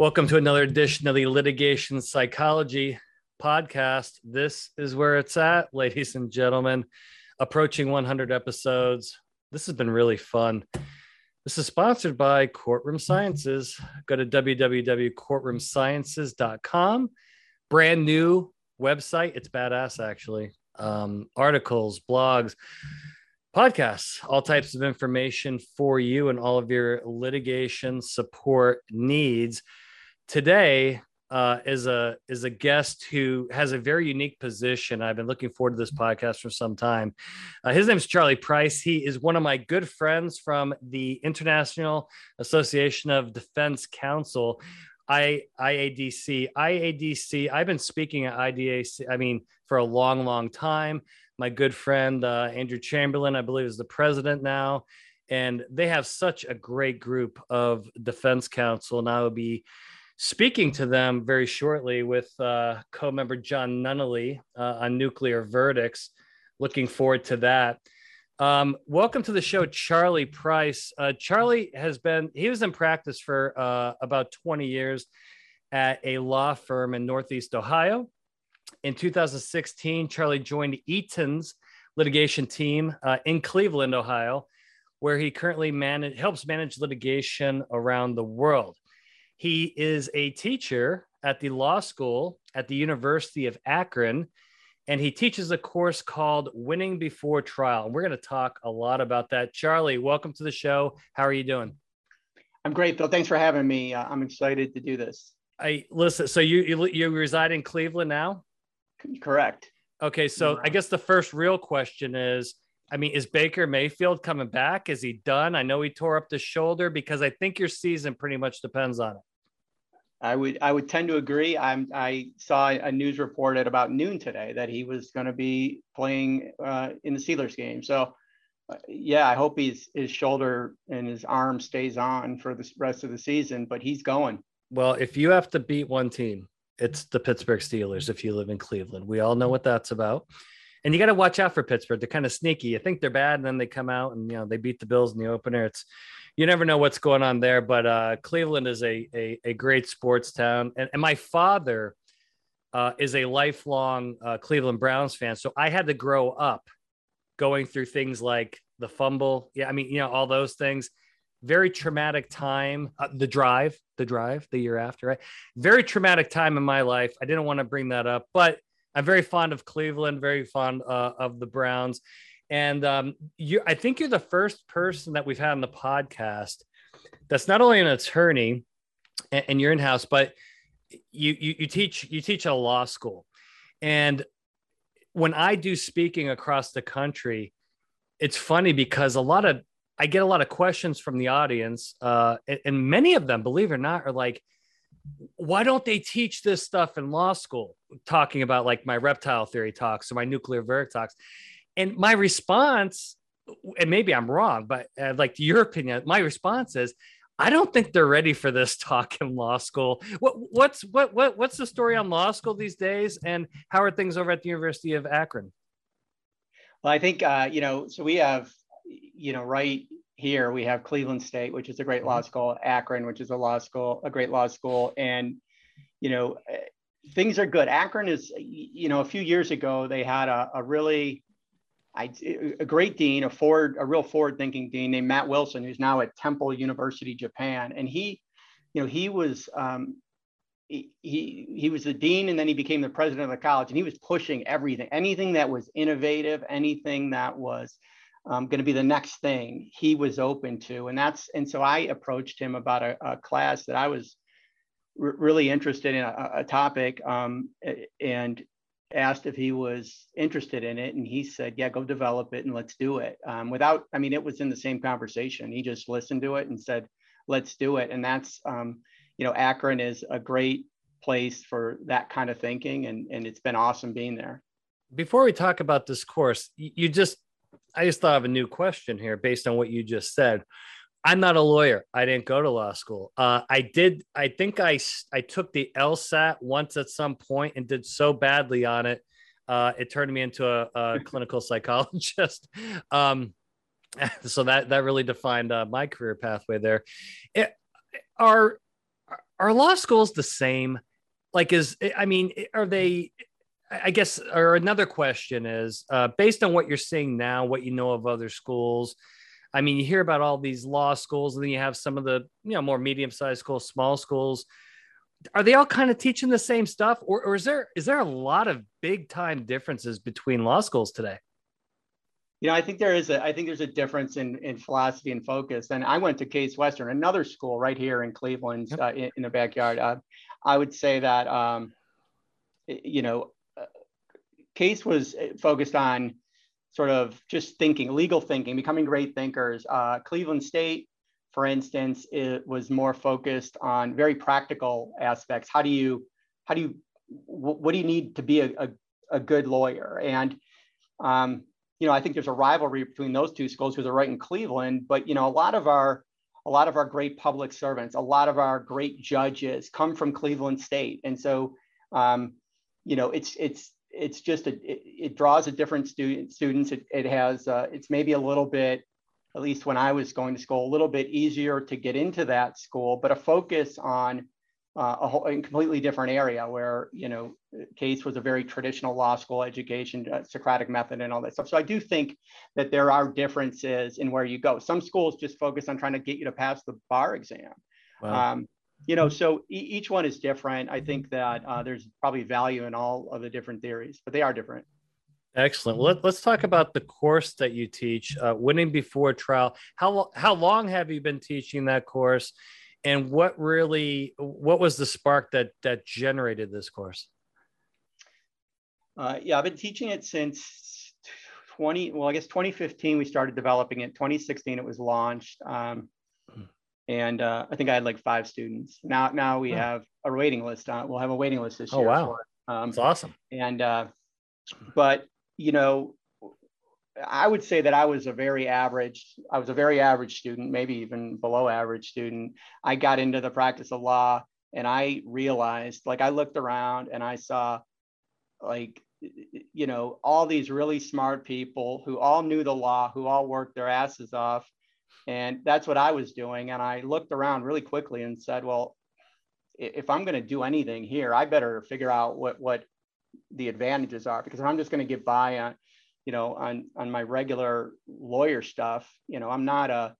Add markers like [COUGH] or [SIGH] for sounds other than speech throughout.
Welcome to another edition of the Litigation Psychology Podcast. This is where it's at, ladies and gentlemen. Approaching 100 episodes. This has been really fun. This is sponsored by Courtroom Sciences. Go to www.courtroomsciences.com. Brand new website. It's badass, actually. Um, articles, blogs, podcasts, all types of information for you and all of your litigation support needs today uh, is a is a guest who has a very unique position. I've been looking forward to this podcast for some time. Uh, his name is Charlie Price. He is one of my good friends from the International Association of Defense Counsel. I, IADC, IADC. I've been speaking at IDAC. I mean, for a long, long time. My good friend uh, Andrew Chamberlain, I believe, is the president now, and they have such a great group of defense counsel. And I will be speaking to them very shortly with uh, co-member John Nunnally uh, on nuclear verdicts. Looking forward to that. Um, welcome to the show, Charlie Price. Uh, Charlie has been, he was in practice for uh, about 20 years at a law firm in Northeast Ohio. In 2016, Charlie joined Eaton's litigation team uh, in Cleveland, Ohio, where he currently manage, helps manage litigation around the world. He is a teacher at the law school at the University of Akron, and he teaches a course called Winning Before Trial. And we're going to talk a lot about that. Charlie, welcome to the show. How are you doing? I'm great, Bill. Thanks for having me. Uh, I'm excited to do this. I listen. So you you, you reside in Cleveland now? Correct. Okay, so I guess the first real question is I mean, is Baker Mayfield coming back? Is he done? I know he tore up the shoulder because I think your season pretty much depends on it. I would I would tend to agree. I'm I saw a news report at about noon today that he was going to be playing uh, in the Steelers game. So uh, yeah, I hope he's his shoulder and his arm stays on for the rest of the season. But he's going. Well, if you have to beat one team, it's the Pittsburgh Steelers. If you live in Cleveland, we all know what that's about. And you got to watch out for Pittsburgh. They're kind of sneaky. You think they're bad, and then they come out and you know they beat the Bills in the opener. It's you never know what's going on there. But uh, Cleveland is a, a, a great sports town, and, and my father uh, is a lifelong uh, Cleveland Browns fan. So I had to grow up going through things like the fumble. Yeah, I mean, you know, all those things. Very traumatic time. Uh, the drive, the drive, the year after, right? Very traumatic time in my life. I didn't want to bring that up, but I'm very fond of Cleveland. Very fond uh, of the Browns. And um, you, I think you're the first person that we've had on the podcast that's not only an attorney and, and you're in house, but you, you you teach you teach at a law school. And when I do speaking across the country, it's funny because a lot of I get a lot of questions from the audience, uh, and, and many of them, believe it or not, are like, why don't they teach this stuff in law school? Talking about like my reptile theory talks or my nuclear verdict talks. And my response, and maybe I'm wrong, but uh, like your opinion, my response is, I don't think they're ready for this talk in law school. What, what's what what what's the story on law school these days, and how are things over at the University of Akron? Well, I think uh, you know, so we have, you know, right here we have Cleveland State, which is a great law mm-hmm. school, Akron, which is a law school, a great law school, and you know, eh, things are good. Akron is, you know, a few years ago they had a, a really I, a great dean, a forward, a real forward-thinking dean named Matt Wilson, who's now at Temple University, Japan, and he, you know, he was um, he, he he was the dean, and then he became the president of the college, and he was pushing everything, anything that was innovative, anything that was um, going to be the next thing, he was open to, and that's and so I approached him about a, a class that I was really interested in a, a topic um, and asked if he was interested in it. And he said yeah go develop it and let's do it. Um, without i mean it was in the same conversation. He just listened to it and said let's do it. And that's um, you know akron is a great place for that kind of thinking and, and it's been awesome being there. Before we talk about this course you just i just thought of a new question here based on what you just said I'm not a lawyer. I didn't go to law school. Uh, I did. I think I I took the LSAT once at some point and did so badly on it, uh, it turned me into a, a [LAUGHS] clinical psychologist. Um, [LAUGHS] so that that really defined uh, my career pathway there. It, are are law schools the same? Like, is I mean, are they? I guess, or another question is uh, based on what you're seeing now, what you know of other schools. I mean, you hear about all these law schools, and then you have some of the you know more medium-sized schools, small schools. Are they all kind of teaching the same stuff, or, or is there is there a lot of big time differences between law schools today? You know, I think there is a I think there's a difference in in philosophy and focus. And I went to Case Western, another school right here in Cleveland, yep. uh, in, in, the backyard. Uh, I would say that um, you know, Case was uh, focused on sort of just thinking, legal thinking, becoming great thinkers. Uh, Cleveland State, for instance, it was more focused on very practical aspects. How do you, how do you, what do you need to be a, a, a good lawyer? And um, you know, I think there's a rivalry between those two schools because they're right in Cleveland. But you know, a lot of our a lot of our great public servants, a lot of our great judges come from Cleveland State, and so um, you know, it's it's it's just a it, it draws a different student students. It, it has uh, it's maybe a little bit, at least when I was going to school, a little bit easier to get into that school, but a focus on uh, a, whole, a completely different area where you know case was a very traditional law school education uh, socratic method and all that stuff so i do think that there are differences in where you go some schools just focus on trying to get you to pass the bar exam wow. um, you know so e- each one is different i think that uh, there's probably value in all of the different theories but they are different Excellent. Let, us talk about the course that you teach, uh, winning before trial. How how long have you been teaching that course, and what really what was the spark that that generated this course uh, yeah i've been teaching it since 20 well i guess 2015 we started developing it 2016 it was launched um. And uh, i think i had like five students now now we oh. have a waiting list uh, we'll have a waiting list this oh, year oh wow um, that's awesome and uh, but you know I would say that I was a very average, I was a very average student, maybe even below average student. I got into the practice of law and I realized, like, I looked around and I saw, like, you know, all these really smart people who all knew the law, who all worked their asses off. And that's what I was doing. And I looked around really quickly and said, well, if I'm going to do anything here, I better figure out what, what the advantages are because if I'm just going to get by on, you know, on on my regular lawyer stuff, you know, I'm not a,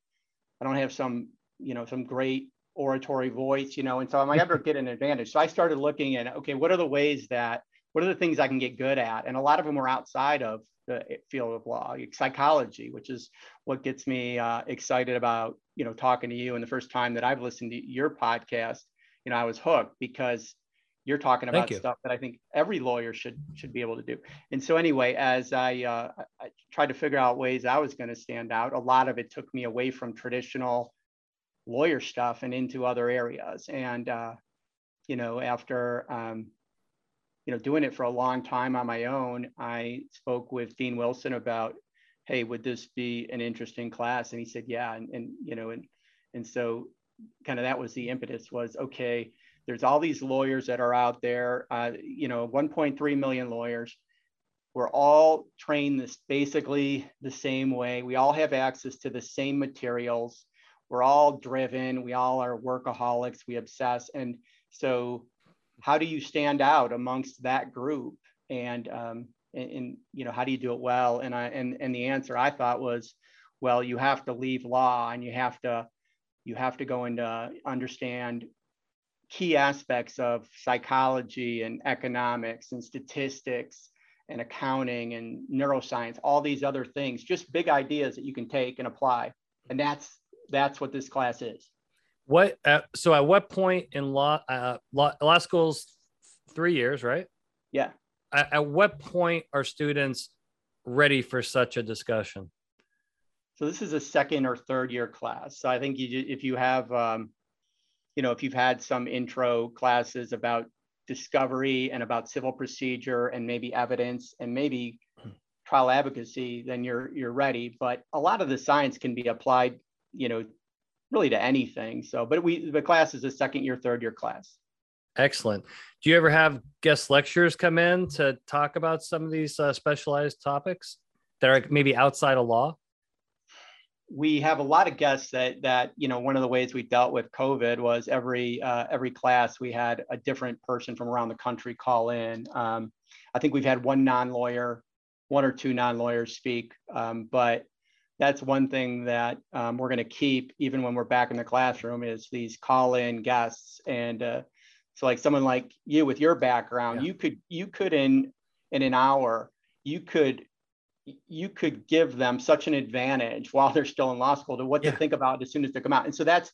I don't have some, you know, some great oratory voice, you know, and so I might ever [LAUGHS] get an advantage. So I started looking at, okay, what are the ways that, what are the things I can get good at? And a lot of them were outside of the field of law, psychology, which is what gets me uh, excited about, you know, talking to you. And the first time that I've listened to your podcast, you know, I was hooked because you're talking about stuff that I think every lawyer should should be able to do. And so anyway, as I, uh, I tried to figure out ways I was going to stand out, a lot of it took me away from traditional lawyer stuff and into other areas. And uh, you know, after um, you know doing it for a long time on my own, I spoke with Dean Wilson about, hey, would this be an interesting class? And he said, yeah. And, and you know, and and so kind of that was the impetus was okay there's all these lawyers that are out there, uh, you know, 1.3 million lawyers. We're all trained this basically the same way. We all have access to the same materials. We're all driven. We all are workaholics. We obsess. And so, how do you stand out amongst that group? And um, and, and you know, how do you do it well? And I and and the answer I thought was, well, you have to leave law and you have to you have to go into understand key aspects of psychology and economics and statistics and accounting and neuroscience all these other things just big ideas that you can take and apply and that's that's what this class is what uh, so at what point in law uh, law, law school's three years right? Yeah. At, at what point are students ready for such a discussion? So this is a second or third year class. So i think you if you have um, you know, if you've had some intro classes about discovery and about civil procedure and maybe evidence and maybe trial advocacy, then you're you're ready. But a lot of the science can be applied, you know, really to anything. So, but we the class is a second year, third year class. Excellent. Do you ever have guest lecturers come in to talk about some of these uh, specialized topics that are maybe outside of law? we have a lot of guests that that you know one of the ways we dealt with COVID was every uh, every class we had a different person from around the country call in. Um, I think we've had one non-lawyer, one or two non-lawyers speak, um, but that's one thing that um, we're going to keep even when we're back in the classroom is these call-in guests and uh, so like someone like you with your background, yeah. you could you could in in an hour you could you could give them such an advantage [LAUGHS] while they're still in law school to what yeah. to think about as soon as they come out. And so that's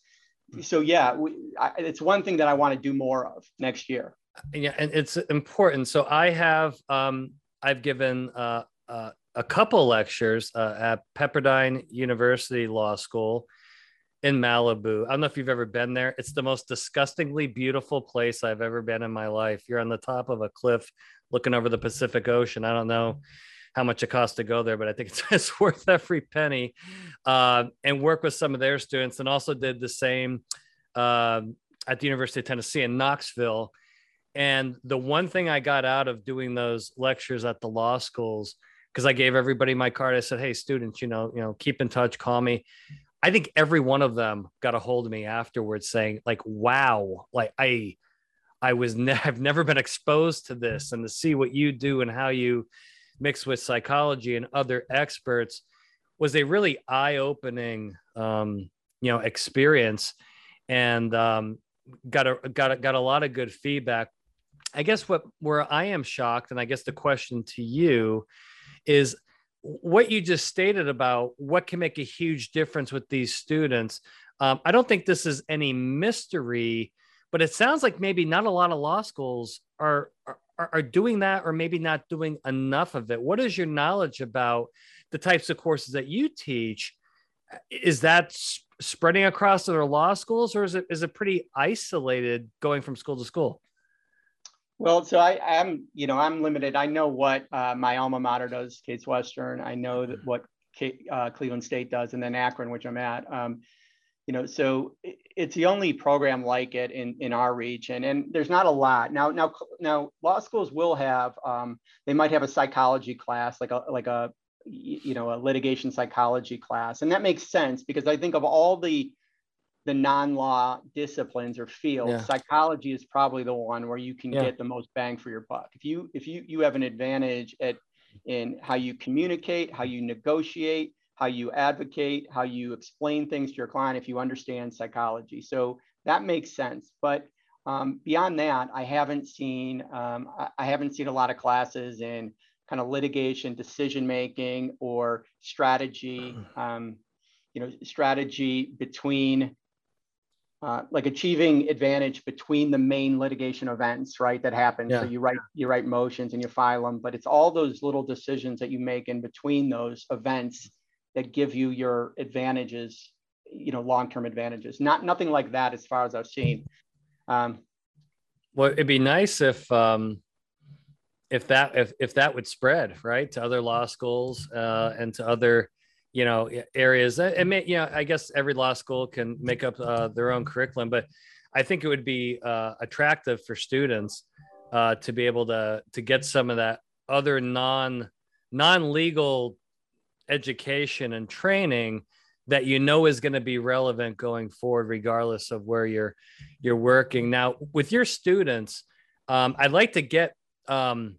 hmm. so yeah, we, I, it's one thing that I want to do more of next year. Yeah, and it's important. So I have um, I've given uh, uh, a couple lectures uh, at Pepperdine University Law School in Malibu. I don't know if you've ever been there. It's the most disgustingly beautiful place I've ever been in my life. You're on the top of a cliff looking over the Pacific Ocean. I don't know how much it costs to go there, but I think [LAUGHS] it's, it's worth every penny. Uh, and work with some of their students, and also did the same uh, at the University of Tennessee in Knoxville. And the one thing I got out of doing those lectures at the law schools, because I gave everybody my card, I said, "Hey, students, you know, you know, keep in touch, call me." I think every one of them got a hold of me afterwards, saying, "Like, wow, like I." I was ne- [LAUGHS] I've never been exposed to this and to see what you do and how you mix with psychology and other experts was a really eye-opening um, you know experience and um, got a got a, got a lot of good feedback i guess what where i am shocked and i guess the question to you is what you just stated about what can make a huge difference with these students. Um, i don't think this is any mystery but it sounds like maybe not a lot of law schools are, are are, doing that or maybe not doing enough of it. What is your knowledge about the types of courses that you teach? Is that spreading across other law schools or is it is it pretty isolated going from school to school well so i am you know i'm limited. I know what uh, my alma mater does case western. I know that what K, uh, cleveland state does and then akron which i'm at. Um, you know so it's the only program like it in in our region and there's not a lot. Now now now law schools will have um, they might have a psychology class like a like a you know a litigation psychology class. And that makes sense because i think of all the the non-law disciplines or fields yeah. psychology is probably the one where you can yeah. get the most bang for your buck if you if you you have an advantage at in how you communicate how you negotiate how you advocate, how you explain things to your client if you understand psychology. So that makes sense. But um, beyond that, I haven't seen um, I haven't seen a lot of classes in kind of litigation, decision making, or strategy. [CLEARS THROAT] Um, you know, strategy between uh, like achieving advantage between the main litigation events, right? That happen. Yeah. So you write you write motions and you file them, but it's all those little decisions that you make in between those events that give you your advantages, you know, long-term advantages. Not nothing like that as far as I've seen. Um, well, it'd be nice if um, if that if if that would spread right to other law schools uh, and to other you know areas. It may you know I guess every law school can make up uh, their own curriculum, but I think it would be uh, attractive for students uh, to be able to to get some of that other non non legal education and training that you know is going to be relevant going forward regardless of where you're you're working now with your students um, i'd like to get um,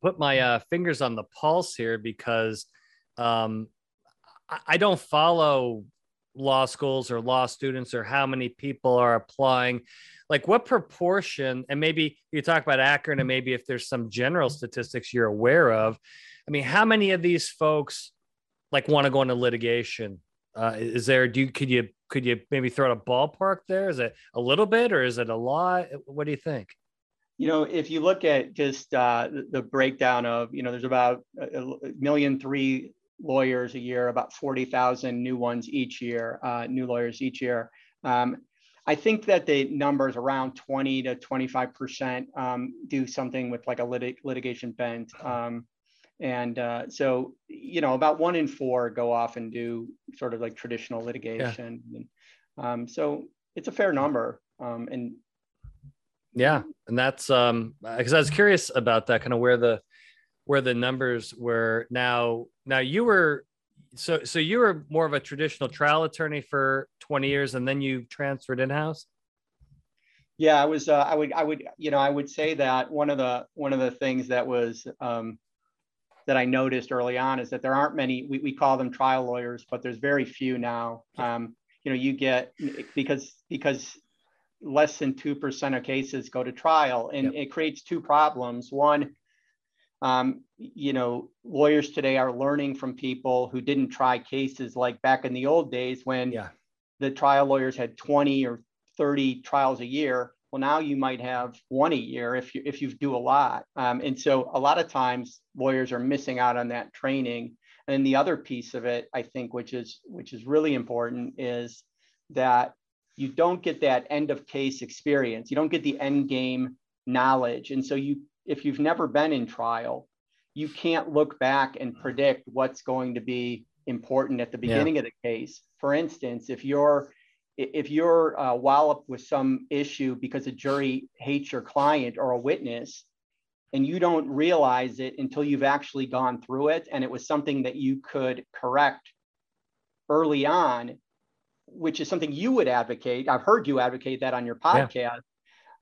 put my uh, fingers on the pulse here because um, I, don't follow law schools or law students or how many people are applying like what proportion and maybe you talk about akron and maybe if there's some general statistics you're aware of I mean, how many of these folks like want to go into litigation? Uh, is there? Do you could you could you maybe throw out a ballpark there? Is it a little bit or is it a lot? What do you think? You know, if you look at just uh, the breakdown of, you know, there's about a million three lawyers a year, about 40,000 new ones each year, uh, new lawyers each year. Um, I think that the numbers around 20 to 25% um, do something with like a lit- litigation bent. Um, and uh, so, you know, about one in four go off and do sort of like traditional litigation. Yeah. And, um, so it's a fair number. Um, and yeah, and that's um because I was curious about that kind of where the where the numbers were now. Now you were so so you were more of a traditional trial attorney for 20 years and then you transferred in-house yeah i was uh, i would i would you know i would say that one of the one of the things that was um, that i noticed early on is that there aren't many we, we call them trial lawyers but there's very few now um, you know you get because because less than 2% of cases go to trial and yep. it creates two problems one um, you know, lawyers today are learning from people who didn't try cases like back in the old days when yeah. the trial lawyers had 20 or 30 trials a year. Well, now you might have one a year if you if you do a lot. Um, and so a lot of times lawyers are missing out on that training. And the other piece of it, I think, which is which is really important, is that you don't get that end of case experience. You don't get the end game knowledge. And so you if you've never been in trial, you can't look back and predict what's going to be important at the beginning yeah. of the case. For instance, if you're if you're uh, walloped with some issue because a jury hates your client or a witness, and you don't realize it until you've actually gone through it, and it was something that you could correct early on, which is something you would advocate. I've heard you advocate that on your podcast. Yeah.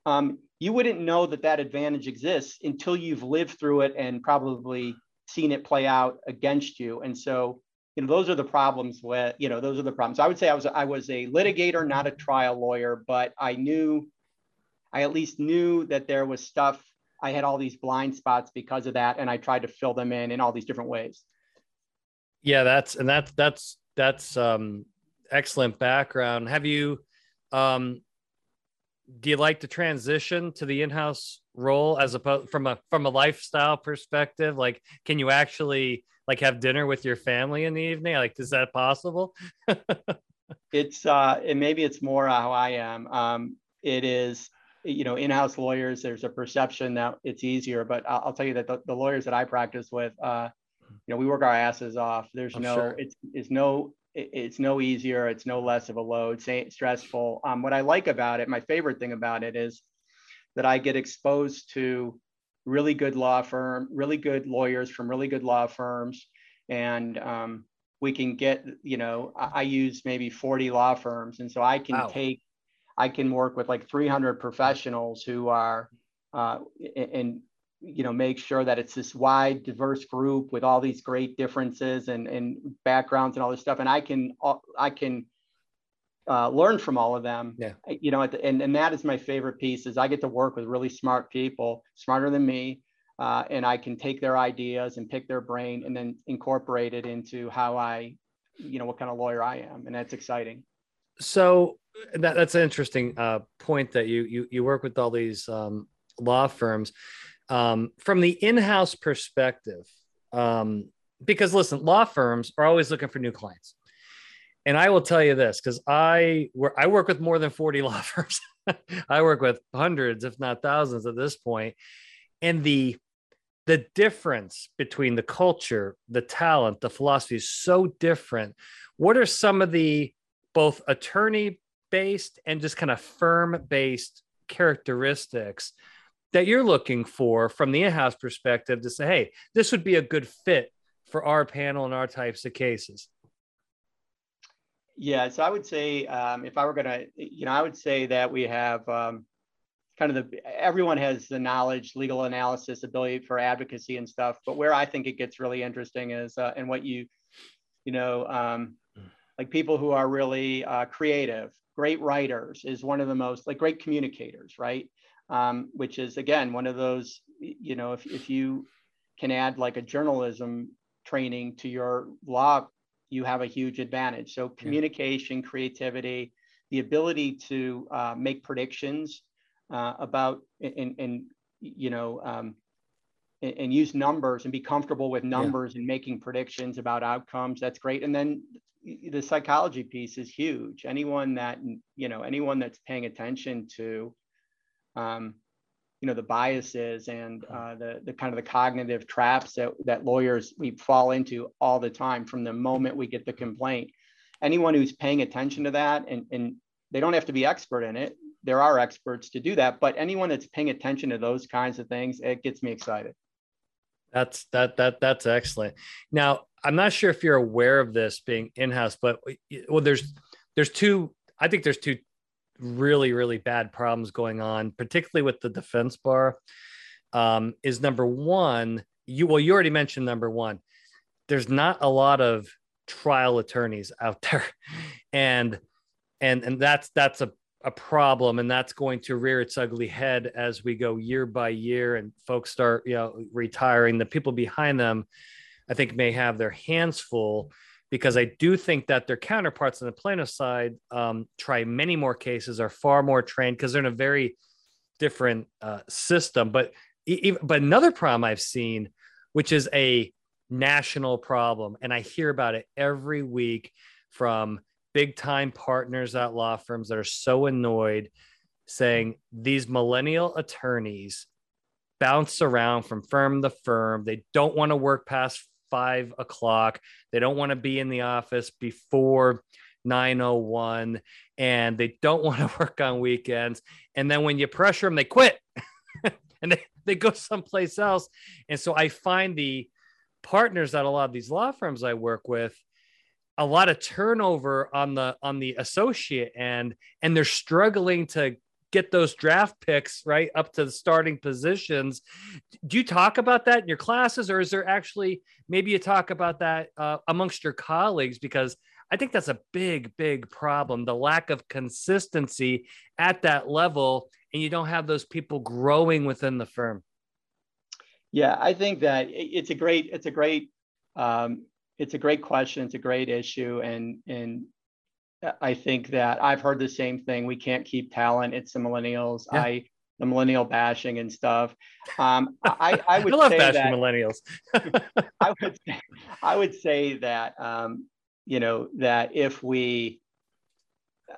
Um, you wouldn't know that that advantage exists until you've lived through it and probably seen it play out against you. And so, you know, those are the problems with, you know, those are the problems. I would say I was I was a litigator, not a trial lawyer, but I knew, I at least knew that there was stuff. I had all these blind spots because of that, and I tried to fill them in in all these different ways. Yeah, that's and that's that's that's um excellent background. Have you um do you like the transition to the in-house role as opposed from a from a lifestyle perspective? Like can you actually like have dinner with your family in the evening? Like is that possible? [LAUGHS] It's uh and maybe it's more how i am. Um it is you know in-house lawyers there's a perception that it's easier but i'll, I'll tell you that the, the, lawyers that i practice with uh you know we work our asses off. There's I'm no sure. it's it's no it's no easier. It's no less of a load. Say stressful. Um, what I like about it, my favorite thing about it is that I get exposed to really good law firm, really good lawyers from really good law firms, and um, we can get. You know, I, I, use maybe 40 law firms, and so I can wow. take, I can work with like 300 professionals who are, uh, and you know make sure that it's this wide diverse group with all these great differences and, and backgrounds and all this stuff. And i can i can uh, learn from all of them. Yeah. You know the, and, and that is my favorite piece is i get to work with really smart people smarter than me uh, and i can take their ideas and pick their brain and then incorporate it into how i you know what kind of lawyer i am. And that's exciting. So that, that's an interesting uh, point that you, you you work with all these um, law firms um, from the in-house perspective um, because listen law firms are always looking for new clients. And i will tell you this because i i work with more than 40 [LAUGHS] law firms. I work with hundreds if not thousands at this point. And the the difference between the culture the talent the philosophy is so different. What are some of the both attorney based and just kind of firm based characteristics that you're looking for from the in-house perspective to say, hey, this would be a good fit for our panel and our types of cases? Yeah, so I would say um, if I were going to, you know, I would say that we have um, kind of the everyone has the knowledge, legal analysis, ability for advocacy and stuff. But where I think it gets really interesting is, uh, and what you, you know, um, like people who are really uh, creative, great writers is one of the most like great communicators, right? Um, which is again one of those you know if, if you can add like a journalism training to your law you have a huge advantage. So communication creativity the ability to uh, make predictions uh, about and, and you know um, and, and, use numbers and be comfortable with numbers yeah. and making predictions about outcomes that's great. And then the psychology piece is huge. Anyone that you know anyone that's paying attention to um, you know the biases and uh, the the kind of the cognitive traps that that lawyers we fall into all the time from the moment we get the complaint. Anyone who's paying attention to that and and they don't have to be expert in it. There are experts to do that, but anyone that's paying attention to those kinds of things, it gets me excited. That's that that that's excellent. Now, I'm not sure if you're aware of this being in-house, but well, there's there's two. I think there's two really really bad problems going on, particularly with the defense bar. Um, is number one, you well, you already mentioned number one. There's not a lot of trial attorneys out [LAUGHS] there, and and and that's that's a a problem and that's going to rear its ugly head as we go year by year and folks start you know retiring the people behind them i think may have their hands full because i do think that their counterparts on the plaintiff side um, try many more cases are far more trained because they're in a very different uh, system but even, but another problem i've seen which is a national problem and i hear about it every week from big time partners at law firms that are so annoyed saying these millennial attorneys bounce around from firm to firm. They don't want to work past five o'clock. They don't want to be in the office before 901 and they don't [LAUGHS] want to work on weekends. And then when you pressure them, they quit [LAUGHS] and they, they go someplace else. And so I find the partners at a lot of these law firms I work with a lot of turnover on the on the associate end and they're struggling to get those draft picks right up to the starting positions do you talk about that in your classes or is there actually maybe you talk about that uh, amongst your colleagues because i think that's a big big problem the lack of consistency at that level and you don't have those people growing within the firm yeah i think that it's a great it's a great um, it's a great question. It's a great issue, and and I think that I've heard the same thing. We can't keep talent. It's the millennials. Yeah. I the millennial bashing and stuff. Um, I, I [LAUGHS] would I love say bashing that, millennials. [LAUGHS] I [LAUGHS] would say, I would say that um, you know that if we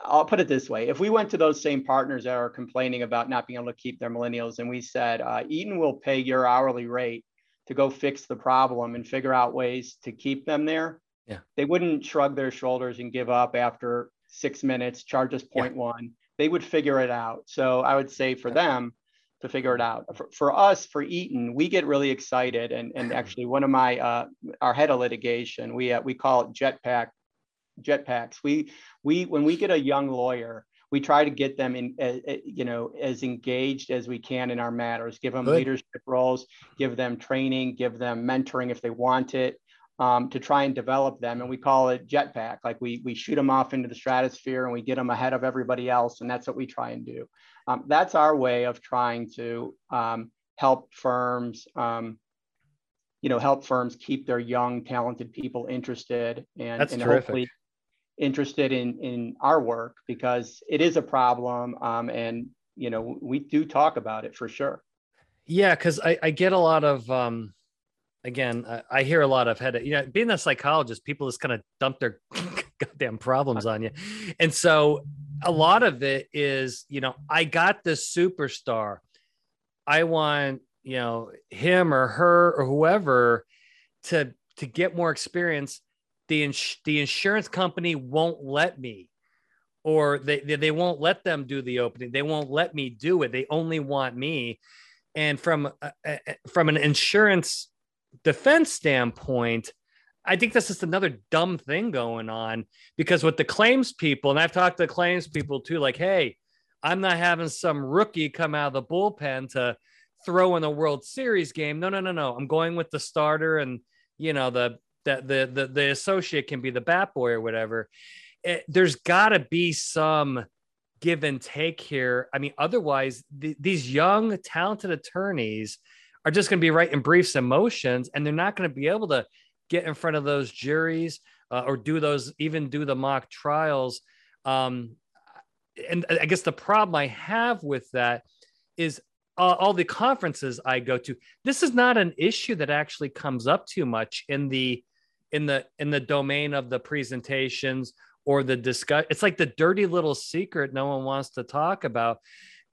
I'll put it this way: if we went to those same partners that are complaining about not being able to keep their millennials, and we said, uh, Eaton will pay your hourly rate to go fix the problem and figure out ways to keep them there, yeah. they wouldn't shrug their shoulders and give up after six minutes, charge us 0.1. Yeah. They would figure it out. So I would say for them to figure it out. For, for us, for Eaton, we get really excited. And, and [CLEARS THROAT] actually one of my, uh, our head of litigation, we, uh, we call it jetpack, jetpacks. We, we, when we get a young lawyer, we try to get them in, uh, you know, as engaged as we can in our matters. Give them Good. leadership roles, give them training, give them mentoring if they want it, um, to try and develop them. And we call it jetpack. Like we we shoot them off into the stratosphere and we get them ahead of everybody else, and that's what we try and do. Um, that's our way of trying to um, help firms. Um, you know, help firms keep their young, talented people interested and, That's and terrific. hopefully interested in in our work because it is a problem um, and you know we do talk about it for sure yeah because I, I get a lot of um again I, I hear a lot of head you know being a psychologist people just kind of dump their [LAUGHS] goddamn problems on you. And so a lot of it is you know i got this superstar. I want you know him or her or whoever to to get more experience. The ins- the insurance company won't let me or they, they won't let them do the opening. They won't let me do it. They only want me. And from uh, uh, from an insurance defense standpoint i think that's just another dumb thing going on because with the claims people and i've talked to claims people too like hey i'm not having some rookie come out of the bullpen to throw in a world series game. No no no no. I'm going with the starter and you know the that the the, the associate can be the bat boy or whatever. It, eh, there's got to be some give and take here. I mean otherwise th- these young talented attorneys are just going to be writing briefs and motions and they're not going to be able to get in front of those juries uh, or do those even do the mock trials. Um, and i guess the problem i have with that is uh, all the conferences i go to this is not an issue that actually comes up too much in the in the in the domain of the presentations or the discuss it's like the dirty little secret no one wants to talk about.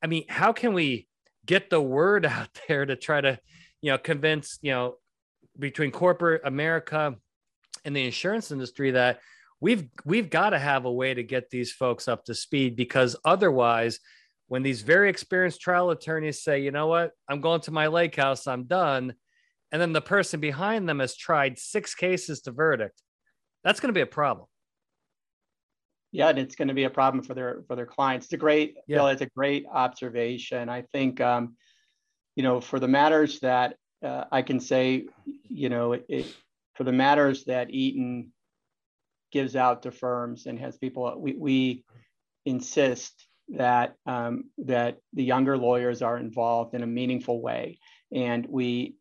I mean how can we get the word [LAUGHS] out there to try to you know convince you know between corporate america and the insurance industry that we've we've got to have a way to get these folks up to speed because otherwise when these very experienced trial attorneys say you know what i'm going to my lake house i'm done and then the person behind them has tried six cases to verdict, that's going to be a problem. Yeah, and it's going to be a problem for their for their clients. It's a great, yeah. Bill, it's a great observation. I think, um, you know, for the matters that uh, I can say, you know, it, it, for the matters that Eaton gives out to firms and has people, we, we insist that um, that the younger lawyers are involved in a meaningful way, and we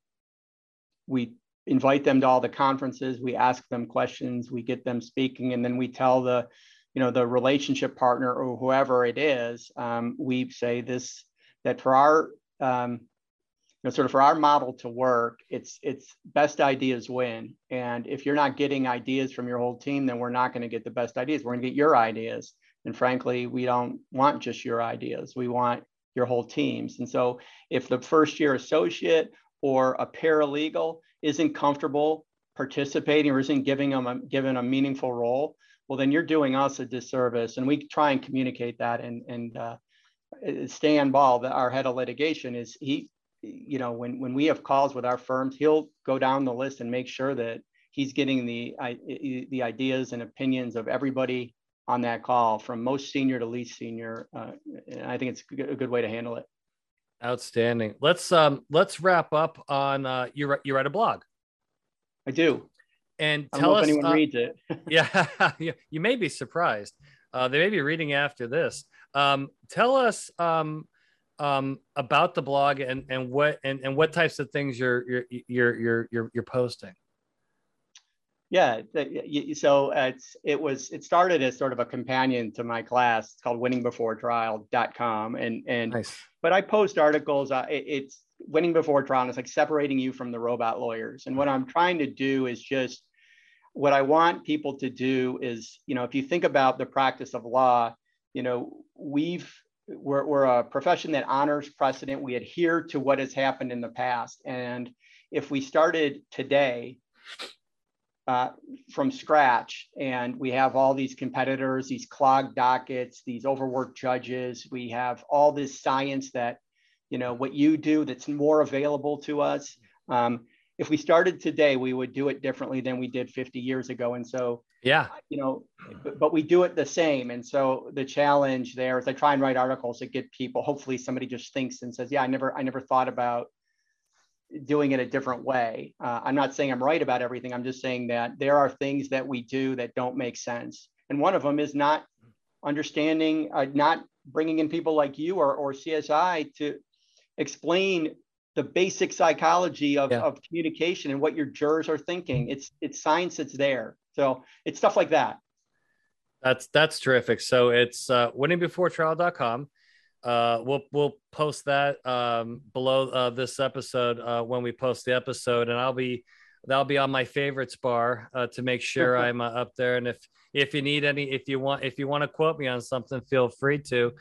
we invite them to all the conferences. We ask them questions. We get them speaking, and then we tell the you know the relationship partner or whoever it is um, we say this that for our um, you know sort of for our model to work it's it's best ideas win. And if you're not getting ideas from your whole team then we're not going to get the best ideas. We're going to get your ideas. And frankly we don't want just your ideas. We want your whole teams. And so if the first year associate or a paralegal isn't comfortable participating or isn't giving them a, given a meaningful role well, then you're doing us a disservice. And we try and communicate that and, and uh, Stan Ball, our head of litigation, is he, you know, when, when we have calls with our firms, he'll go down the list and make sure that he's getting the, the ideas and opinions of everybody on that call from most senior to least senior. Uh, and I think it's a good way to handle it. Outstanding. Let's um let's wrap up on uh you write you write a blog. I do and tell us. anyone uh, reads it. [LAUGHS] yeah, [LAUGHS] you may be surprised. Uh, they may be reading after this. Um, tell us um, um, about the blog and and what and, and what types of things you're you're you're you're you're, you're posting. Yeah, so it's it was it started as sort of a companion to my class. It's called winningbeforetrial.com, and and nice. but I post articles. Uh, it, it's winning before trial. It's like separating you from the robot lawyers. And what I'm trying to do is just what I want people to do is, you know, if you think about the practice of law, you know, we've we're, we're a profession that honors precedent. We adhere to what has happened in the past. And if we started today uh, from scratch and we have all these competitors, these clogged dockets, these overworked judges, we have all this science that you know what you do that's more available to us. Um, if we started today we would do it differently than we did 50 years ago. And so yeah. you know but, but we do it the same. And so the challenge there is i try and write articles that get people hopefully somebody just thinks and says yeah i never i never thought about doing it a different way. Uh, i'm not saying i'm right about everything. I'm just saying that there are things that we do that don't make sense. And one of them is not understanding uh, not bringing in people like you or, or csi to explain the basic psychology of, yeah. of communication and what your jurors are thinking. It's it's science that's there. So it's stuff like that. That's that's terrific. So it's uh, winningbeforetrial.com. Uh, we'll we'll post that um, below uh, this episode uh, when we post the episode, and I'll be that'll be on my favorites bar uh, to make sure I'm uh, up there. And if if you need any, if you want, if you want to quote me on something, feel free to.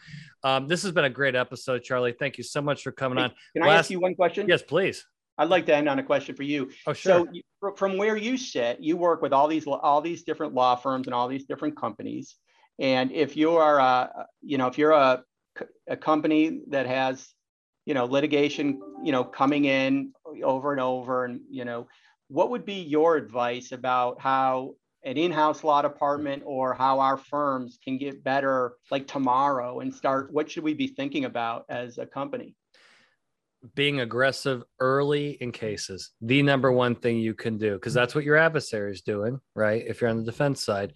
Um, this has been a great episode, Charlie. Thank you so much for coming on. Can Last, I ask you one question? Yes, please. I'd like to end on a question for you. Oh, sure. So, from where you sit, you work with all these all these different law firms and all these different companies. And if you are, a, you know, if you're a, a company that has, you know, litigation, you know, coming in over and over, and you know, what would be your advice about how an in-house law department or how our firms can get better like tomorrow and start what should we be thinking about as a company? Being aggressive early in cases the number one thing you can do because that's what your adversary is doing right? If you're on the defense side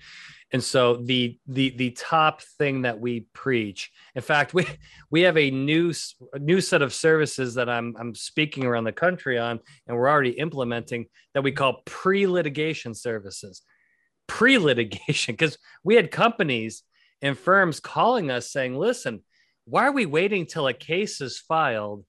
and so the the the top thing that we preach in fact we we have a new a new set of services that i'm i'm speaking around the country on and we're already implementing that we call pre-litigation services. Pre-litigation because we had companies and firms calling us saying listen why are we waiting till a case is filed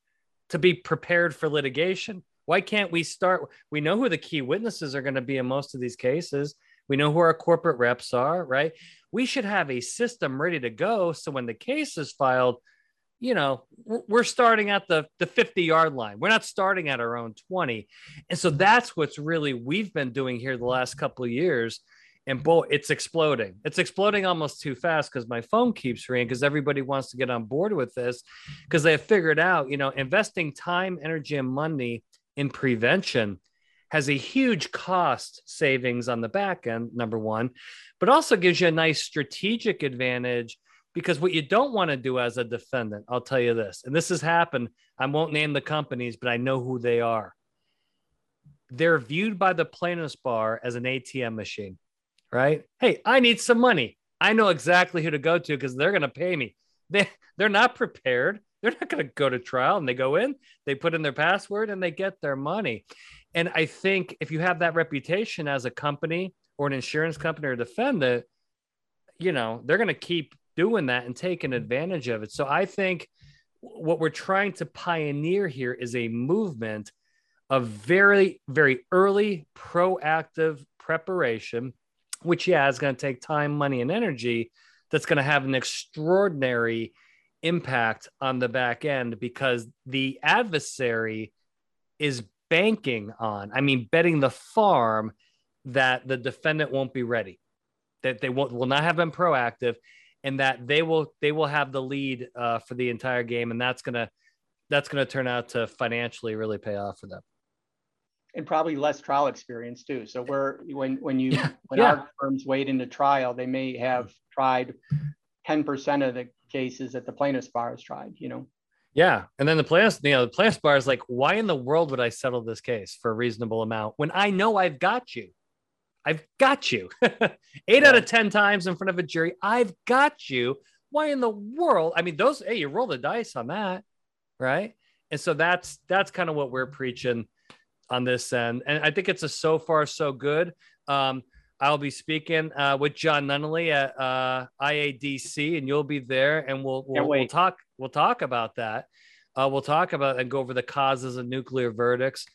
to be prepared for litigation? Why can't we start? We know who the key witnesses are going to be in most of these cases we know who our corporate reps are right? We should have a system ready to go. So when the case is filed you know we're starting at the the 50 yard line. We're not starting at our own 20 and so that's what's really we've been doing here the last couple of years. And boy, it's exploding. It's exploding almost too fast because my phone keeps ringing because everybody wants to get on board with this because they have figured out, you know, investing time, energy, and money in prevention has a huge cost savings on the back end, number one, but also gives you a nice strategic advantage because what you don't want to do as a defendant, I'll tell you this, and this has happened. I won't name the companies, but I know who they are. They're viewed by the plaintiff's bar as an ATM machine, right? Hey, I need some money. I know exactly who to go to because they're going to pay me. They, they're not prepared. They're not going to go to trial and they go in, they put in their password and they get their money. And I think if you have that reputation as a company or an insurance company or defendant, you know, they're going to keep doing that and taking advantage of it. So I think what we're trying to pioneer here is a movement of very, very early proactive preparation, which, yeah, is going to take time, money, and energy. That's going to have an extraordinary impact on the back end because the adversary is banking on, I mean, betting the farm that the defendant won't be ready, that they won't, will not have been proactive, and that they will they will have the lead uh, for the entire game, and that's gonna that's gonna turn out to financially really pay off for them. And probably less trial experience too. So we're when when you yeah. when yeah. our firms wade into trial, they may have tried 10% of the cases that the plaintiff's bar has tried, you know. Yeah. And then the plaintiff's, you know, the plaintiff's bar is like, why in the world would I settle this case for a reasonable amount when I know I've got you? I've got you. [LAUGHS] Eight out of 10 times in front of a jury, I've got you. Why in the world? I mean, those, hey, you roll the dice on that, right? And so that's that's kind of what we're preaching on this end. And I think it's a so far so good. Um, I'll be speaking uh, with John Nunnally at uh, IADC, and you'll be there, and we'll we'll, we'll talk we'll talk about that. Uh, we'll talk about and go over the causes of nuclear verdicts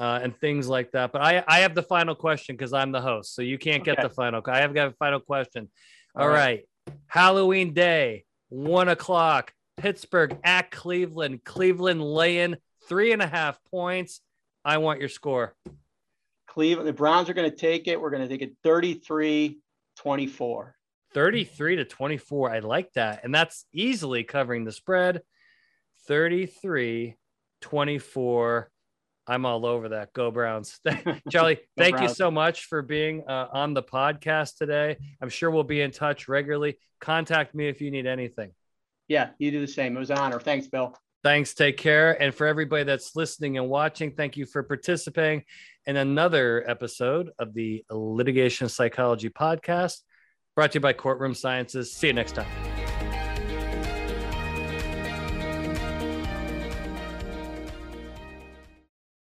uh, and things like that. But I I have the final question because I'm the host, so you can't get the final. I have got a final question. All, All right. right, Halloween Day, one o'clock, Pittsburgh at Cleveland. Cleveland laying three and a half points. I want your score. Cleveland, the Browns are going to take it. We're going to take it 33 24. 33 to 24. I like that. And that's easily covering the spread. 33 24. I'm all over that. Go Browns. [LAUGHS] Charlie, [LAUGHS] thank Browns. you so much for being uh, on the podcast today. I'm sure we'll be in touch regularly. Contact me if you need anything. Yeah, you do the same. It was an honor. Thanks, Bill. Thanks. Take care. And for everybody that's listening and watching, thank you for participating in another episode of the Litigation Psychology Podcast brought to you by Courtroom Sciences. See you next time.